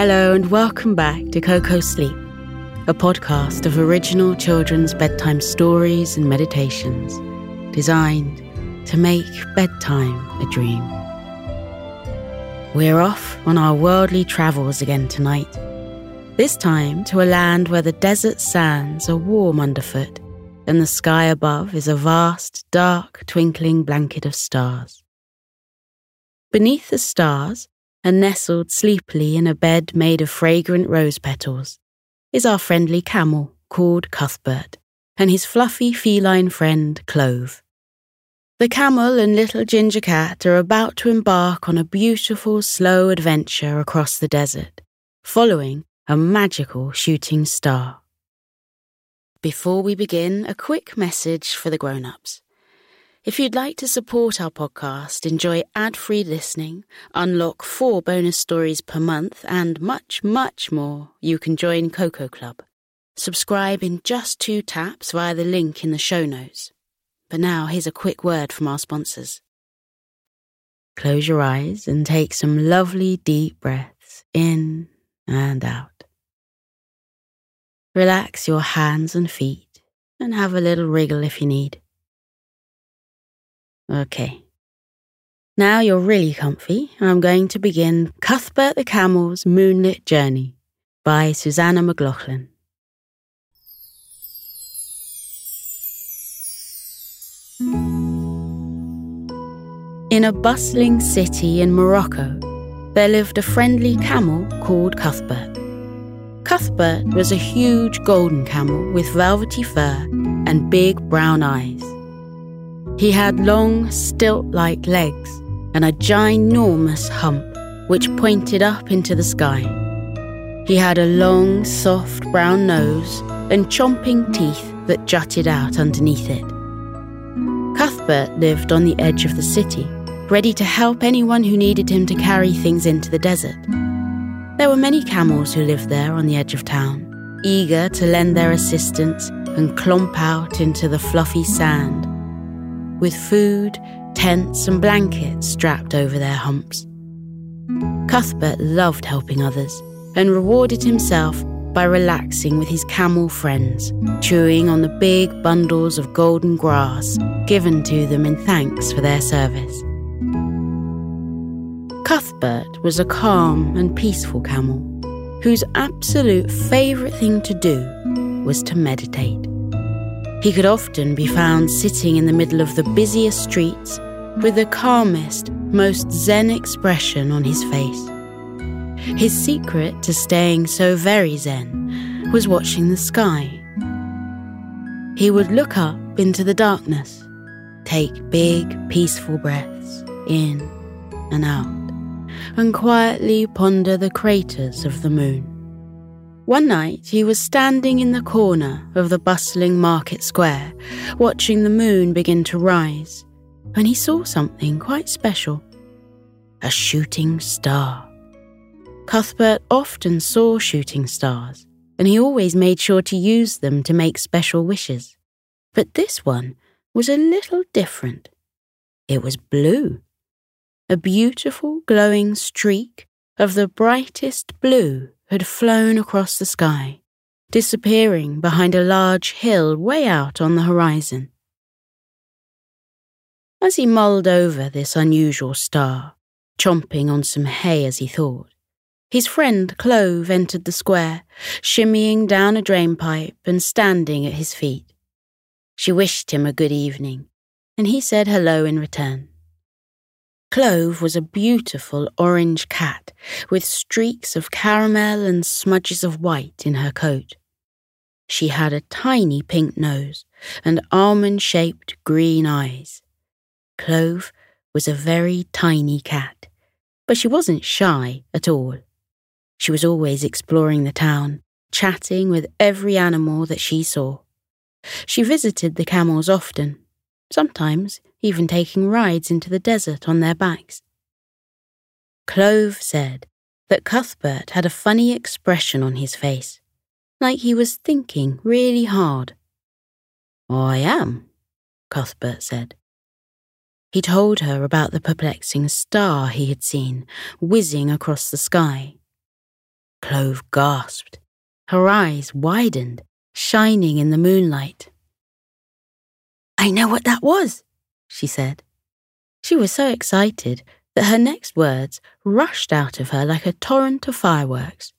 Hello, and welcome back to Koko Sleep, a podcast of original children's bedtime stories and meditations designed to make bedtime a dream. We're off on our worldly travels again tonight, this time to a land where the desert sands are warm underfoot and the sky above is a vast, dark, twinkling blanket of stars. Beneath the stars, and nestled sleepily in a bed made of fragrant rose petals, is our friendly camel called Cuthbert and his fluffy feline friend Clove. The camel and little ginger cat are about to embark on a beautiful, slow adventure across the desert, following a magical shooting star. Before we begin, a quick message for the grown ups. If you'd like to support our podcast, enjoy ad free listening, unlock four bonus stories per month, and much, much more, you can join Koko Club. Subscribe in just two taps via the link in the show notes. But now, here's a quick word from our sponsors. Close your eyes and take some lovely deep breaths in and out. Relax your hands and feet and have a little wriggle if you need. Okay. Now you're really comfy. I'm going to begin Cuthbert the Camel's Moonlit Journey by Susanna McLaughlin. In a bustling city in Morocco, there lived a friendly camel called Cuthbert. Cuthbert was a huge golden camel with velvety fur and big brown eyes. He had long, stilt like legs and a ginormous hump which pointed up into the sky. He had a long, soft brown nose and chomping teeth that jutted out underneath it. Cuthbert lived on the edge of the city, ready to help anyone who needed him to carry things into the desert. There were many camels who lived there on the edge of town, eager to lend their assistance and clomp out into the fluffy sand with food, tents, and blankets strapped over their humps. Cuthbert loved helping others and rewarded himself by relaxing with his camel friends, chewing on the big bundles of golden grass given to them in thanks for their service. Cuthbert was a calm and peaceful camel whose absolute favourite thing to do was to meditate. He could often be found sitting in the middle of the busiest streets with the calmest, most zen expression on his face. His secret to staying so very zen was watching the sky. He would look up into the darkness, take big, peaceful breaths in and out, and quietly ponder the craters of the moon. One night he was standing in the corner of the bustling market square, watching the moon begin to rise, when he saw something quite special a shooting star. Cuthbert often saw shooting stars, and he always made sure to use them to make special wishes. But this one was a little different. It was blue. A beautiful glowing streak of the brightest blue had flown across the sky, disappearing behind a large hill way out on the horizon. As he mulled over this unusual star, chomping on some hay as he thought, his friend Clove entered the square, shimmying down a drainpipe and standing at his feet. She wished him a good evening, and he said hello in return. Clove was a beautiful orange cat with streaks of caramel and smudges of white in her coat. She had a tiny pink nose and almond shaped green eyes. Clove was a very tiny cat, but she wasn't shy at all. She was always exploring the town, chatting with every animal that she saw. She visited the camels often, sometimes even taking rides into the desert on their backs. Clove said that Cuthbert had a funny expression on his face, like he was thinking really hard. I am, Cuthbert said. He told her about the perplexing star he had seen whizzing across the sky. Clove gasped. Her eyes widened, shining in the moonlight. I know what that was, she said. She was so excited that her next words rushed out of her like a torrent of fireworks.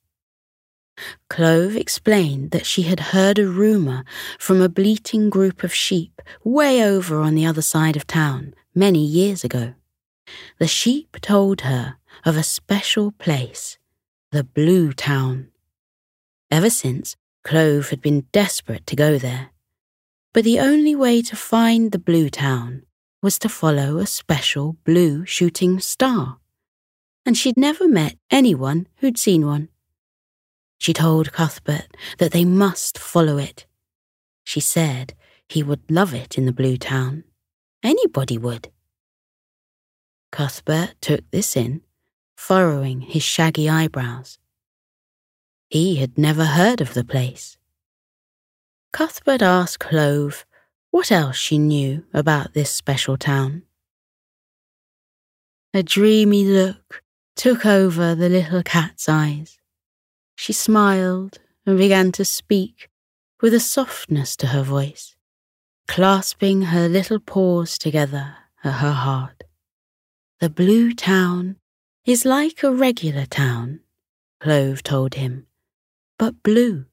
Clove explained that she had heard a rumour from a bleating group of sheep way over on the other side of town many years ago. The sheep told her of a special place, the Blue Town. Ever since, Clove had been desperate to go there. But the only way to find the Blue Town was to follow a special blue shooting star. And she'd never met anyone who'd seen one. She told Cuthbert that they must follow it. She said he would love it in the Blue Town. Anybody would. Cuthbert took this in, furrowing his shaggy eyebrows. He had never heard of the place. Cuthbert asked Clove what else she knew about this special town. A dreamy look took over the little cat's eyes. She smiled and began to speak with a softness to her voice, clasping her little paws together at her heart. The blue town is like a regular town, Clove told him, but blue.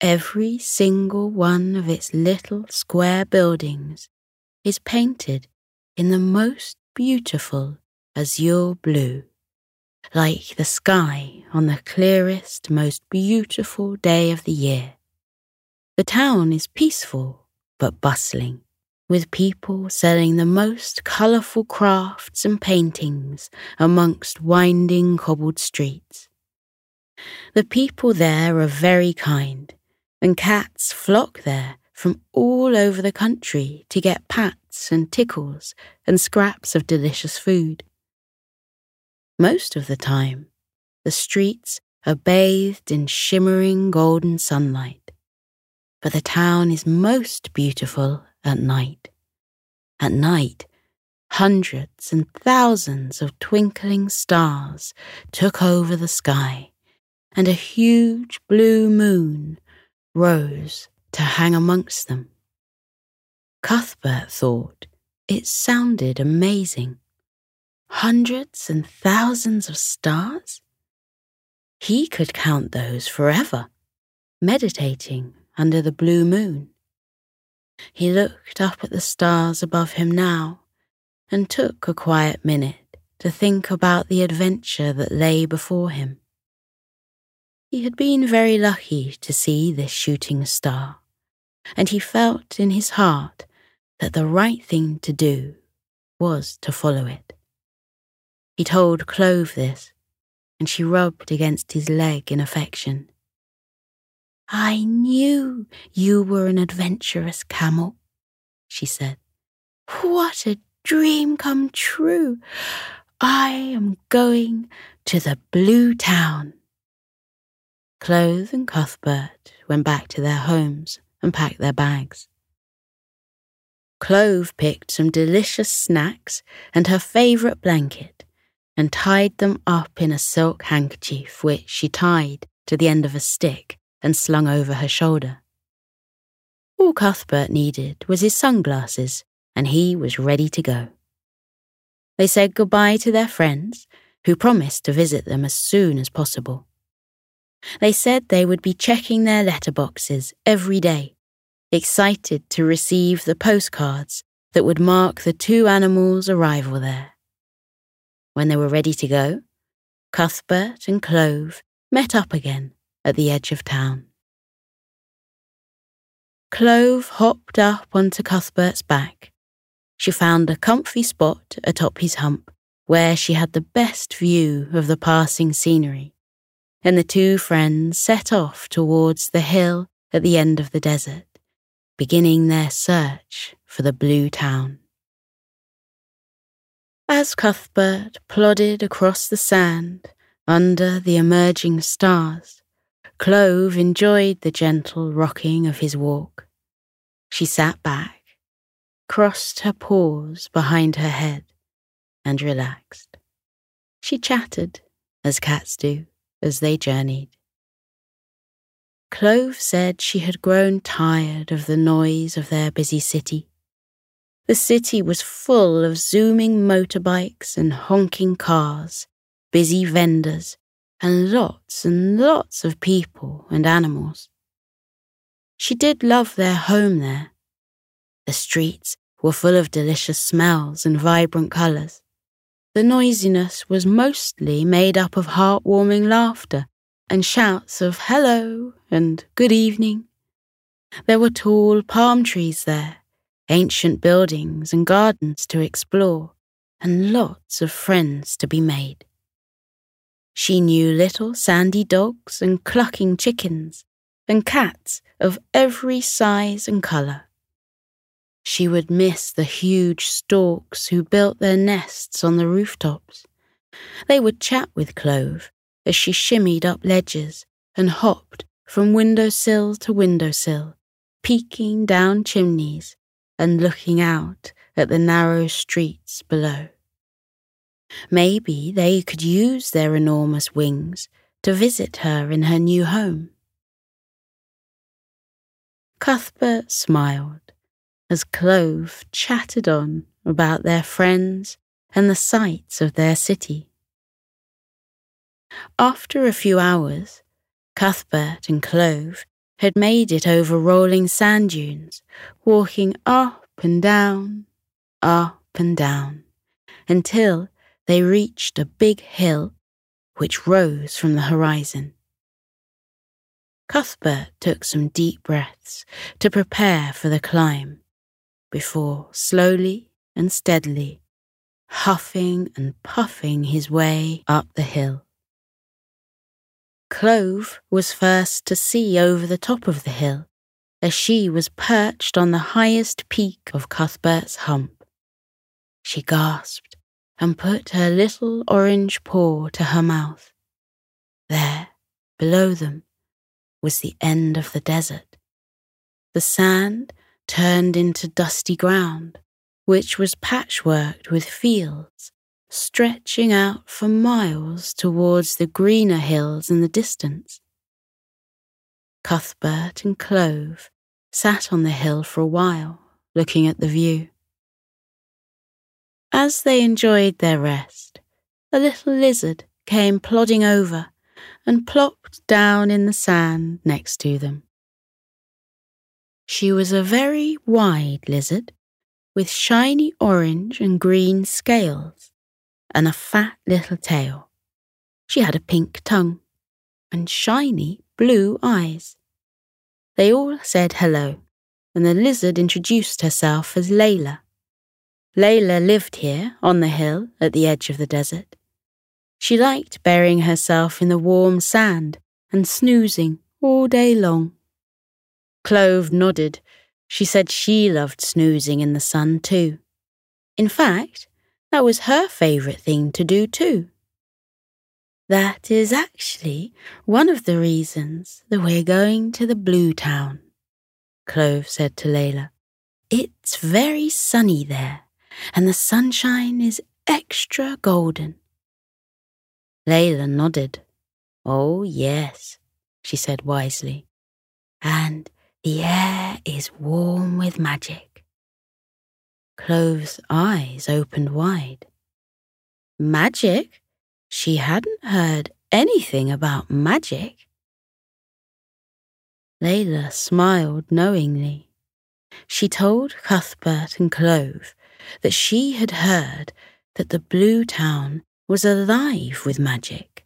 Every single one of its little square buildings is painted in the most beautiful azure blue like the sky on the clearest, most beautiful day of the year. The town is peaceful but bustling, with people selling the most colourful crafts and paintings amongst winding cobbled streets. The people there are very kind, and cats flock there from all over the country to get pats and tickles and scraps of delicious food. Most of the time, the streets are bathed in shimmering golden sunlight, but the town is most beautiful at night. At night, hundreds and thousands of twinkling stars took over the sky, and a huge blue moon rose to hang amongst them. Cuthbert thought it sounded amazing hundreds and thousands of stars? He could count those forever, meditating under the blue moon. He looked up at the stars above him now and took a quiet minute to think about the adventure that lay before him. He had been very lucky to see this shooting star, and he felt in his heart that the right thing to do was to follow it. He told Clove this, and she rubbed against his leg in affection. I knew you were an adventurous camel, she said. What a dream come true! I am going to the Blue Town. Clove and Cuthbert went back to their homes and packed their bags. Clove picked some delicious snacks and her favourite blanket and tied them up in a silk handkerchief which she tied to the end of a stick and slung over her shoulder. All Cuthbert needed was his sunglasses, and he was ready to go. They said goodbye to their friends, who promised to visit them as soon as possible. They said they would be checking their letterboxes every day, excited to receive the postcards that would mark the two animals' arrival there. When they were ready to go, Cuthbert and Clove met up again at the edge of town. Clove hopped up onto Cuthbert's back. She found a comfy spot atop his hump where she had the best view of the passing scenery, and the two friends set off towards the hill at the end of the desert, beginning their search for the Blue Town. As Cuthbert plodded across the sand under the emerging stars, Clove enjoyed the gentle rocking of his walk. She sat back, crossed her paws behind her head, and relaxed. She chatted, as cats do, as they journeyed. Clove said she had grown tired of the noise of their busy city. The city was full of zooming motorbikes and honking cars, busy vendors, and lots and lots of people and animals. She did love their home there. The streets were full of delicious smells and vibrant colours. The noisiness was mostly made up of heartwarming laughter and shouts of hello and good evening. There were tall palm trees there, ancient buildings and gardens to explore, and lots of friends to be made. She knew little sandy dogs and clucking chickens, and cats of every size and colour. She would miss the huge storks who built their nests on the rooftops. They would chat with Clove as she shimmied up ledges and hopped from windowsill to windowsill, peeking down chimneys and looking out at the narrow streets below. Maybe they could use their enormous wings to visit her in her new home. Cuthbert smiled as Clove chattered on about their friends and the sights of their city. After a few hours, Cuthbert and Clove had made it over rolling sand dunes, walking up and down, up and down, until they reached a big hill which rose from the horizon. Cuthbert took some deep breaths to prepare for the climb before slowly and steadily huffing and puffing his way up the hill. Clove was first to see over the top of the hill as she was perched on the highest peak of Cuthbert's hump. She gasped and put her little orange paw to her mouth. There, below them, was the end of the desert. The sand turned into dusty ground, which was patchworked with fields, stretching out for miles towards the greener hills in the distance. Cuthbert and Clove sat on the hill for a while, looking at the view. As they enjoyed their rest, a little lizard came plodding over and plopped down in the sand next to them. She was a very wide lizard with shiny orange and green scales and a fat little tail. She had a pink tongue and shiny blue eyes. They all said hello, and the lizard introduced herself as Layla. Layla lived here on the hill at the edge of the desert. She liked burying herself in the warm sand and snoozing all day long. Clove nodded. She said she loved snoozing in the sun too. In fact, that was her favourite thing to do too. That is actually one of the reasons that we're going to the Blue Town, Clove said to Layla. It's very sunny there, and the sunshine is extra golden. Layla nodded. Oh, yes, she said wisely. And the air is warm with magic. Clove's eyes opened wide. Magic? She hadn't heard anything about magic. Layla smiled knowingly. She told Cuthbert and Clove that she had heard that the Blue Town was alive with magic.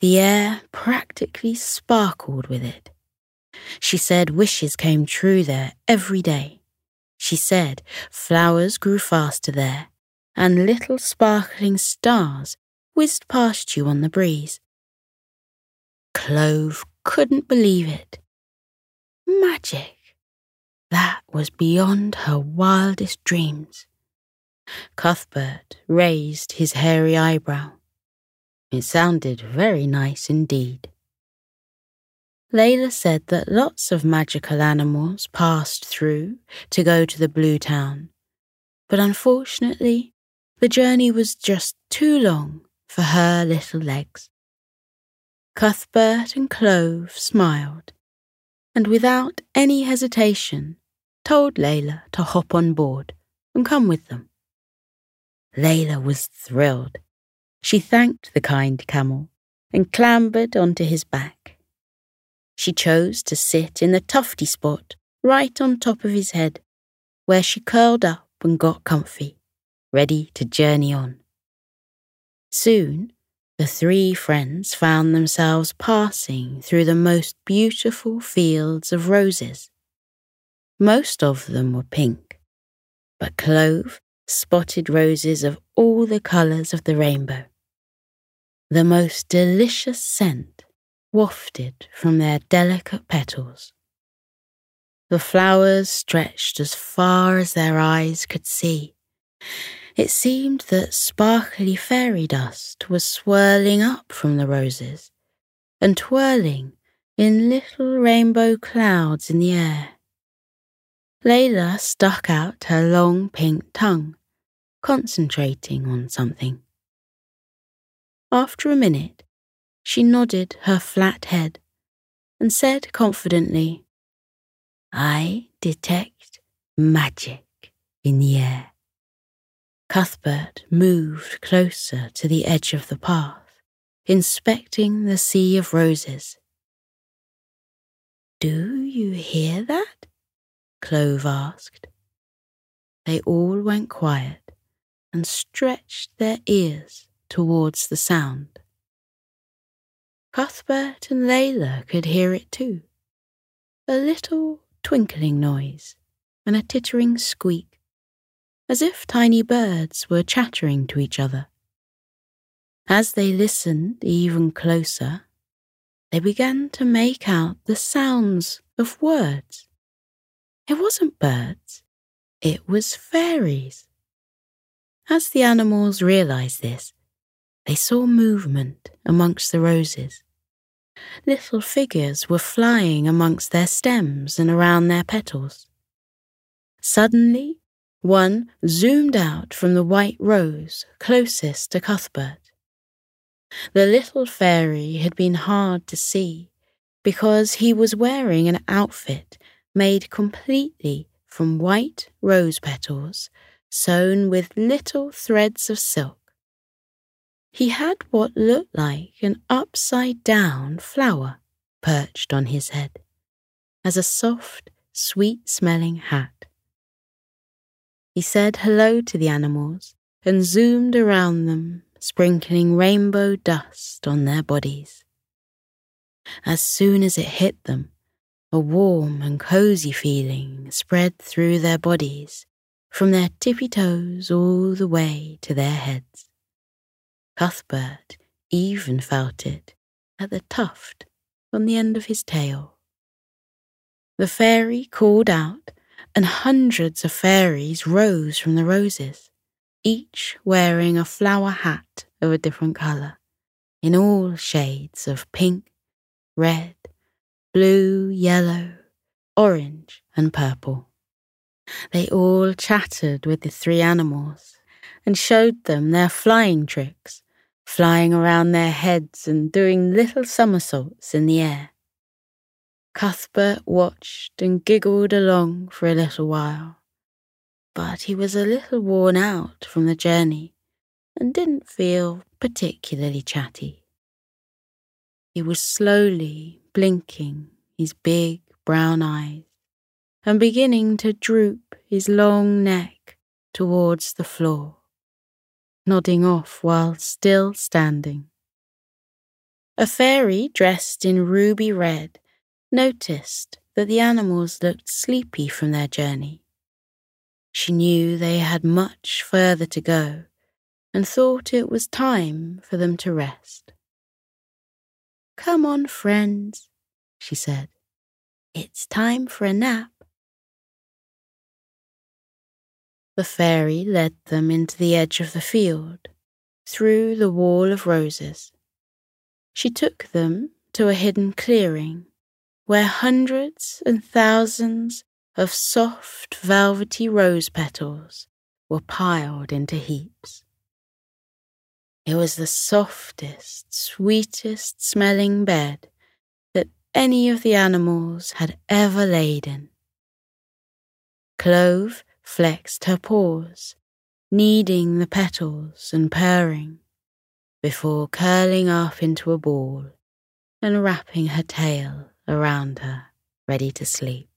The air practically sparkled with it. She said wishes came true there every day. She said flowers grew faster there, and little sparkling stars whizzed past you on the breeze. Clove couldn't believe it. Magic! That was beyond her wildest dreams. Cuthbert raised his hairy eyebrow. It sounded very nice indeed. Layla said that lots of magical animals passed through to go to the Blue Town, but unfortunately, the journey was just too long for her little legs. Cuthbert and Clove smiled, and without any hesitation told Layla to hop on board and come with them. Layla was thrilled. She thanked the kind camel and clambered onto his back. She chose to sit in the tufty spot right on top of his head, where she curled up and got comfy, ready to journey on. Soon, the three friends found themselves passing through the most beautiful fields of roses. Most of them were pink, but Clove spotted roses of all the colours of the rainbow. The most delicious scent wafted from their delicate petals. The flowers stretched as far as their eyes could see. It seemed that sparkly fairy dust was swirling up from the roses and twirling in little rainbow clouds in the air. Layla stuck out her long pink tongue, concentrating on something. After a minute, she nodded her flat head and said confidently, I detect magic in the air. Cuthbert moved closer to the edge of the path, inspecting the sea of roses. Do you hear that? Clove asked. They all went quiet and stretched their ears towards the sound. Cuthbert and Layla could hear it too. A little twinkling noise and a tittering squeak, as if tiny birds were chattering to each other. As they listened even closer, they began to make out the sounds of words. It wasn't birds, it was fairies. As the animals realized this, they saw movement amongst the roses. Little figures were flying amongst their stems and around their petals. Suddenly, one zoomed out from the white rose closest to Cuthbert. The little fairy had been hard to see because he was wearing an outfit made completely from white rose petals sewn with little threads of silk. He had what looked like an upside down flower perched on his head as a soft, sweet smelling hat. He said hello to the animals and zoomed around them, sprinkling rainbow dust on their bodies. As soon as it hit them, a warm and cozy feeling spread through their bodies, from their tippy toes all the way to their heads. Cuthbert even felt it at the tuft on the end of his tail. The fairy called out, and hundreds of fairies rose from the roses, each wearing a flower hat of a different colour, in all shades of pink, red, blue, yellow, orange, and purple. They all chattered with the three animals and showed them their flying tricks flying around their heads and doing little somersaults in the air. Cuthbert watched and giggled along for a little while, but he was a little worn out from the journey and didn't feel particularly chatty. He was slowly blinking his big brown eyes and beginning to droop his long neck towards the floor nodding off while still standing. A fairy dressed in ruby red noticed that the animals looked sleepy from their journey. She knew they had much further to go and thought it was time for them to rest. Come on, friends, she said. It's time for a nap. The fairy led them into the edge of the field, through the wall of roses. She took them to a hidden clearing where hundreds and thousands of soft, velvety rose petals were piled into heaps. It was the softest, sweetest smelling bed that any of the animals had ever laid in. Clove flexed her paws, kneading the petals and purring, before curling up into a ball and wrapping her tail around her, ready to sleep.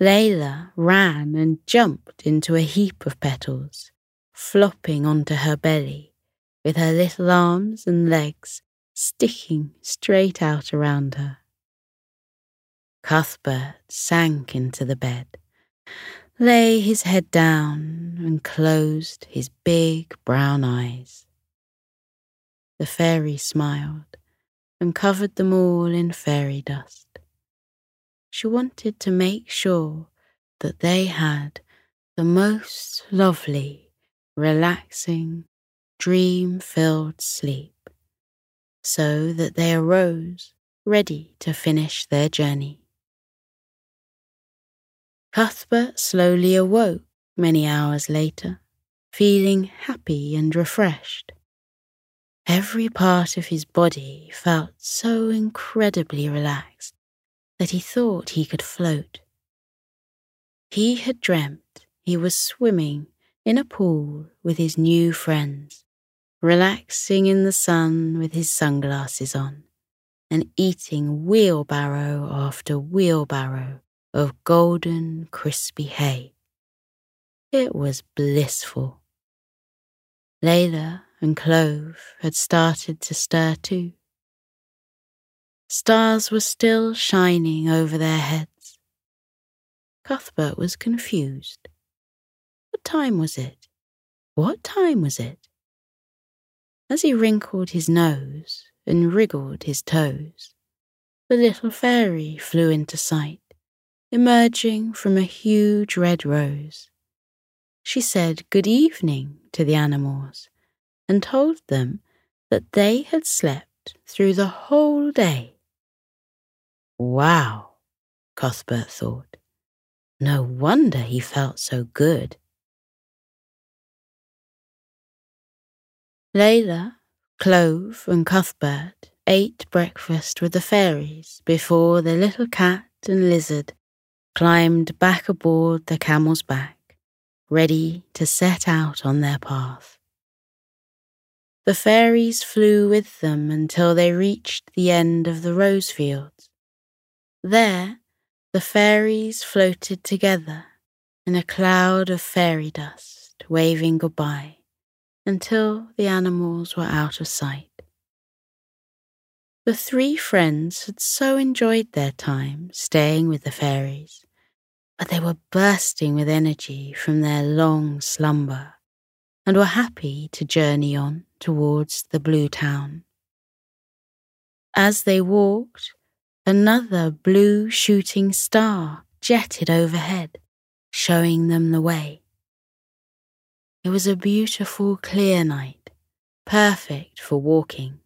Layla ran and jumped into a heap of petals, flopping onto her belly, with her little arms and legs sticking straight out around her. Cuthbert sank into the bed, lay his head down, and closed his big brown eyes. The fairy smiled and covered them all in fairy dust. She wanted to make sure that they had the most lovely, relaxing, dream filled sleep, so that they arose ready to finish their journey. Cuthbert slowly awoke many hours later, feeling happy and refreshed. Every part of his body felt so incredibly relaxed that he thought he could float. He had dreamt he was swimming in a pool with his new friends, relaxing in the sun with his sunglasses on, and eating wheelbarrow after wheelbarrow of golden, crispy hay. It was blissful. Layla and Clove had started to stir too. Stars were still shining over their heads. Cuthbert was confused. What time was it? What time was it? As he wrinkled his nose and wriggled his toes, the little fairy flew into sight, emerging from a huge red rose. She said good evening to the animals and told them that they had slept through the whole day Wow, Cuthbert thought. No wonder he felt so good. Layla, Clove, and Cuthbert ate breakfast with the fairies before the little cat and lizard climbed back aboard the camel's back, ready to set out on their path. The fairies flew with them until they reached the end of the rose fields there, the fairies floated together in a cloud of fairy dust, waving goodbye until the animals were out of sight. The three friends had so enjoyed their time staying with the fairies, but they were bursting with energy from their long slumber and were happy to journey on towards the blue town. As they walked, Another blue shooting star jetted overhead, showing them the way. It was a beautiful, clear night, perfect for walking.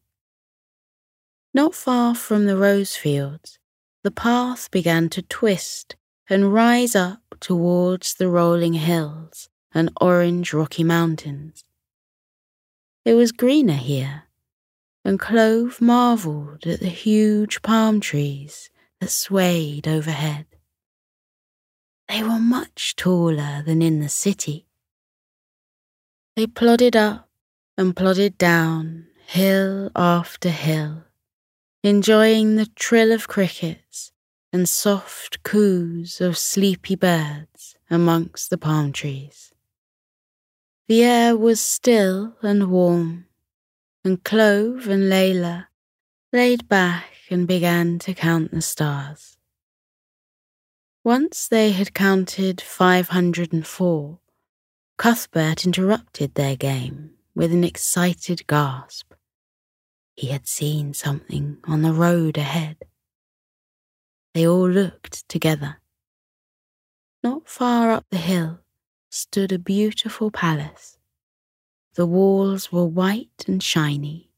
Not far from the rose fields, the path began to twist and rise up towards the rolling hills and orange rocky mountains. It was greener here and Clove marvelled at the huge palm trees that swayed overhead. They were much taller than in the city. They plodded up and plodded down hill after hill, enjoying the trill of crickets and soft coos of sleepy birds amongst the palm trees. The air was still and warm, and Clove and Layla laid back and began to count the stars. Once they had counted 504, Cuthbert interrupted their game with an excited gasp. He had seen something on the road ahead. They all looked together. Not far up the hill stood a beautiful palace. The walls were white and shiny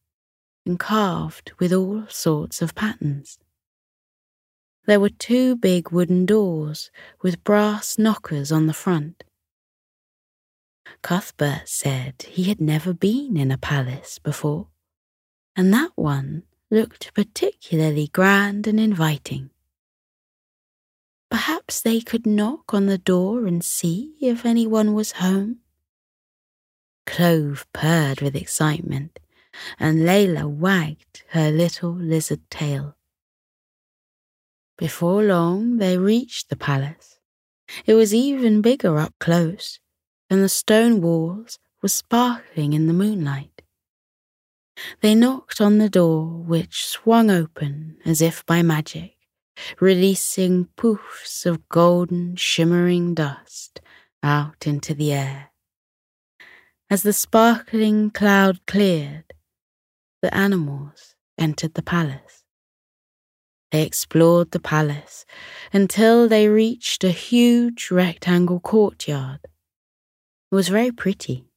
and carved with all sorts of patterns. There were two big wooden doors with brass knockers on the front. Cuthbert said he had never been in a palace before, and that one looked particularly grand and inviting. Perhaps they could knock on the door and see if anyone was home. Clove purred with excitement, and Layla wagged her little lizard tail. Before long, they reached the palace. It was even bigger up close, and the stone walls were sparkling in the moonlight. They knocked on the door, which swung open as if by magic, releasing poofs of golden, shimmering dust out into the air. As the sparkling cloud cleared, the animals entered the palace. They explored the palace until they reached a huge rectangle courtyard. It was very pretty,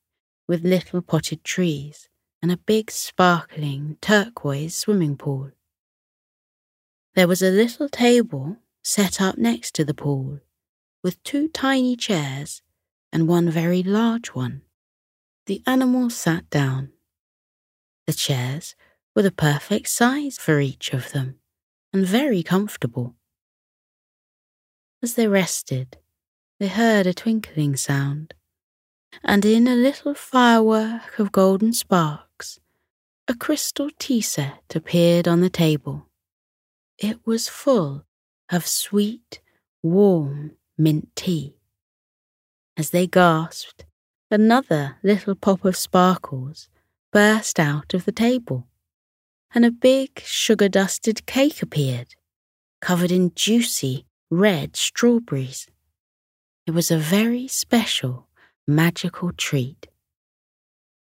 with little potted trees and a big sparkling turquoise swimming pool. There was a little table set up next to the pool, with two tiny chairs and one very large one. The animals sat down. The chairs were the perfect size for each of them and very comfortable. As they rested, they heard a twinkling sound, and in a little firework of golden sparks, a crystal tea set appeared on the table. It was full of sweet, warm mint tea. As they gasped, Another little pop of sparkles burst out of the table, and a big sugar dusted cake appeared, covered in juicy red strawberries. It was a very special, magical treat.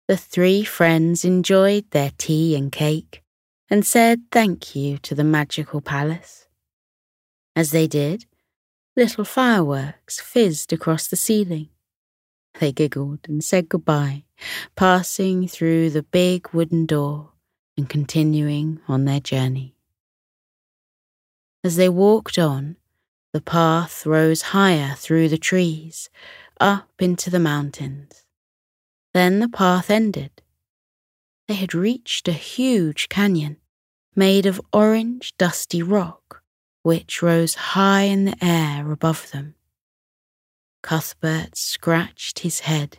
The three friends enjoyed their tea and cake and said thank you to the magical palace. As they did, little fireworks fizzed across the ceiling they giggled and said goodbye, passing through the big wooden door and continuing on their journey. As they walked on, the path rose higher through the trees, up into the mountains. Then the path ended. They had reached a huge canyon made of orange, dusty rock, which rose high in the air above them. Cuthbert scratched his head.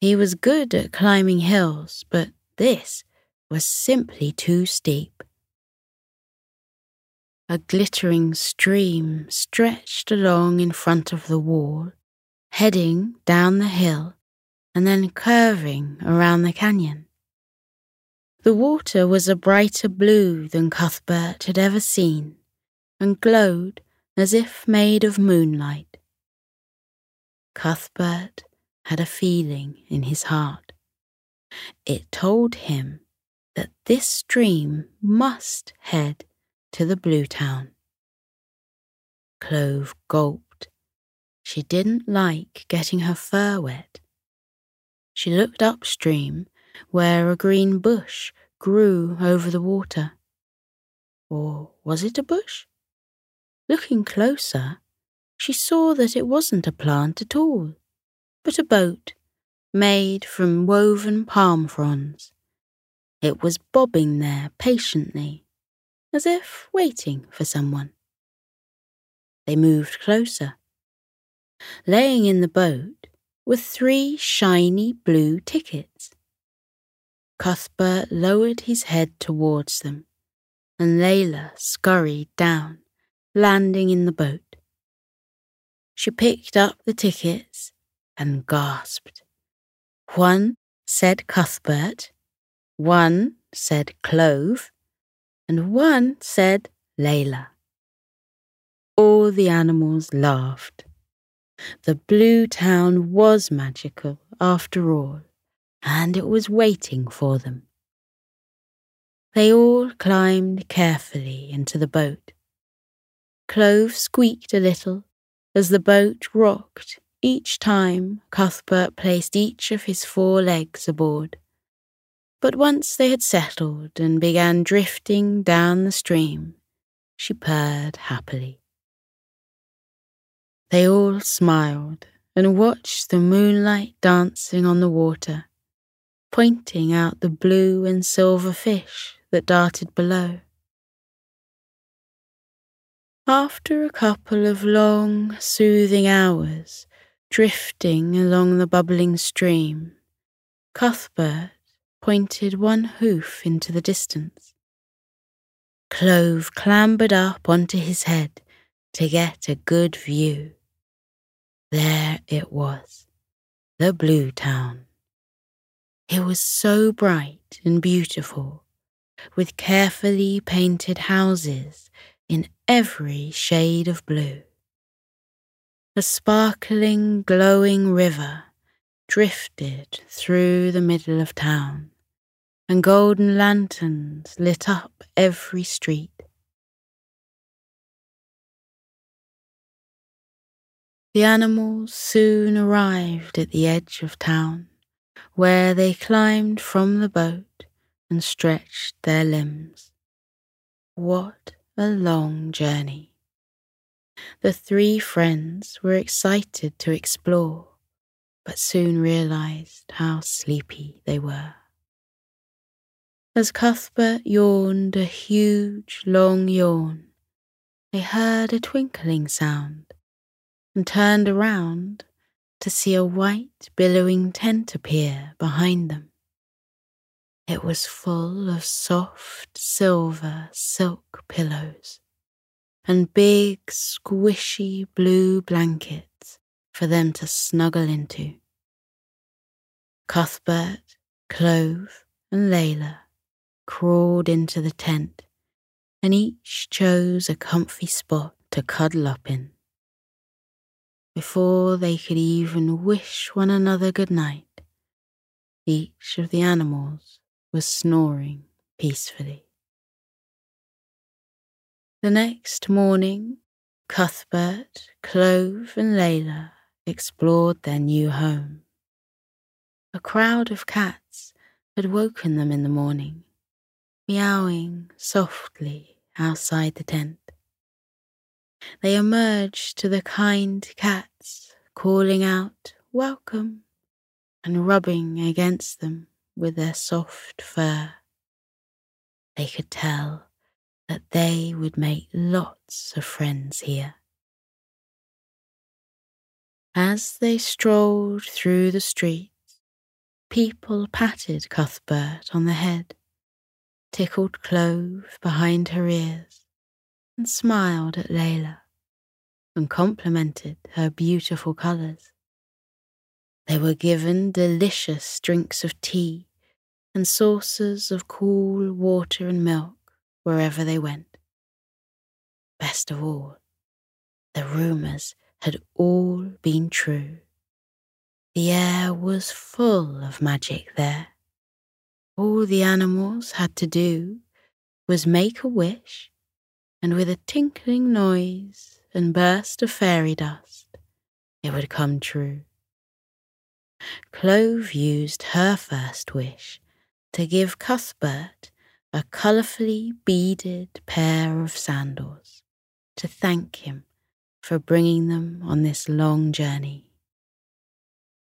He was good at climbing hills, but this was simply too steep. A glittering stream stretched along in front of the wall, heading down the hill and then curving around the canyon. The water was a brighter blue than Cuthbert had ever seen and glowed as if made of moonlight. Cuthbert had a feeling in his heart. It told him that this stream must head to the Blue Town. Clove gulped. She didn't like getting her fur wet. She looked upstream where a green bush grew over the water. Or was it a bush? Looking closer, she saw that it wasn't a plant at all, but a boat made from woven palm fronds. It was bobbing there patiently, as if waiting for someone. They moved closer. Laying in the boat were three shiny blue tickets. Cuthbert lowered his head towards them, and Layla scurried down, landing in the boat. She picked up the tickets and gasped. One said Cuthbert, one said Clove, and one said Layla. All the animals laughed. The blue town was magical after all, and it was waiting for them. They all climbed carefully into the boat. Clove squeaked a little as the boat rocked each time Cuthbert placed each of his four legs aboard. But once they had settled and began drifting down the stream, she purred happily. They all smiled and watched the moonlight dancing on the water, pointing out the blue and silver fish that darted below. After a couple of long, soothing hours drifting along the bubbling stream, Cuthbert pointed one hoof into the distance. Clove clambered up onto his head to get a good view. There it was, the Blue Town. It was so bright and beautiful, with carefully painted houses in every shade of blue. A sparkling, glowing river drifted through the middle of town, and golden lanterns lit up every street. The animals soon arrived at the edge of town, where they climbed from the boat and stretched their limbs. What a long journey. The three friends were excited to explore, but soon realized how sleepy they were. As Cuthbert yawned a huge, long yawn, they heard a twinkling sound and turned around to see a white, billowing tent appear behind them. It was full of soft silver silk pillows and big, squishy blue blankets for them to snuggle into. Cuthbert, Clove, and Layla crawled into the tent, and each chose a comfy spot to cuddle up in. Before they could even wish one another good night, each of the animals was snoring peacefully. The next morning, Cuthbert, Clove, and Layla explored their new home. A crowd of cats had woken them in the morning, meowing softly outside the tent. They emerged to the kind cats, calling out, Welcome, and rubbing against them with their soft fur. They could tell that they would make lots of friends here. As they strolled through the streets, people patted Cuthbert on the head, tickled Clove behind her ears, and smiled at Layla, and complimented her beautiful colours. They were given delicious drinks of tea and saucers of cool water and milk wherever they went. Best of all, the rumours had all been true. The air was full of magic there. All the animals had to do was make a wish, and with a tinkling noise and burst of fairy dust, it would come true. Clove used her first wish to give Cuthbert a colourfully beaded pair of sandals to thank him for bringing them on this long journey.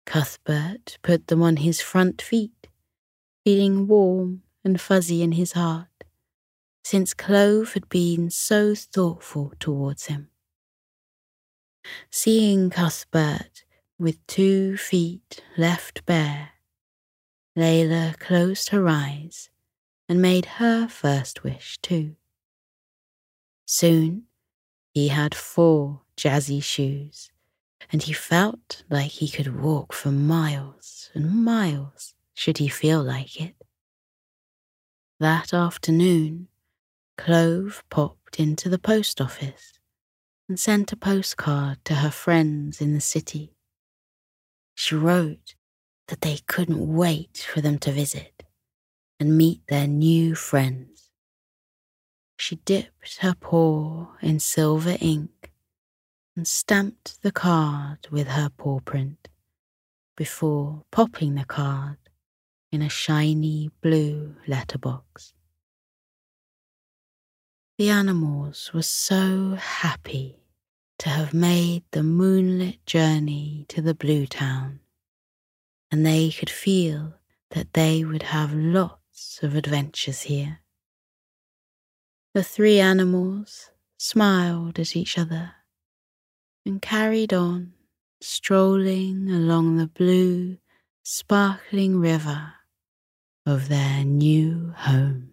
Cuthbert put them on his front feet, feeling warm and fuzzy in his heart, since Clove had been so thoughtful towards him. Seeing Cuthbert with two feet left bare Layla closed her eyes and made her first wish too. Soon he had four jazzy shoes, and he felt like he could walk for miles and miles should he feel like it. That afternoon, Clove popped into the post office and sent a postcard to her friends in the city. She wrote that they couldn't wait for them to visit and meet their new friends. She dipped her paw in silver ink and stamped the card with her paw print before popping the card in a shiny blue letterbox. The animals were so happy to have made the moonlit journey to the Blue Town, and they could feel that they would have lots of adventures here. The three animals smiled at each other and carried on, strolling along the blue, sparkling river of their new home.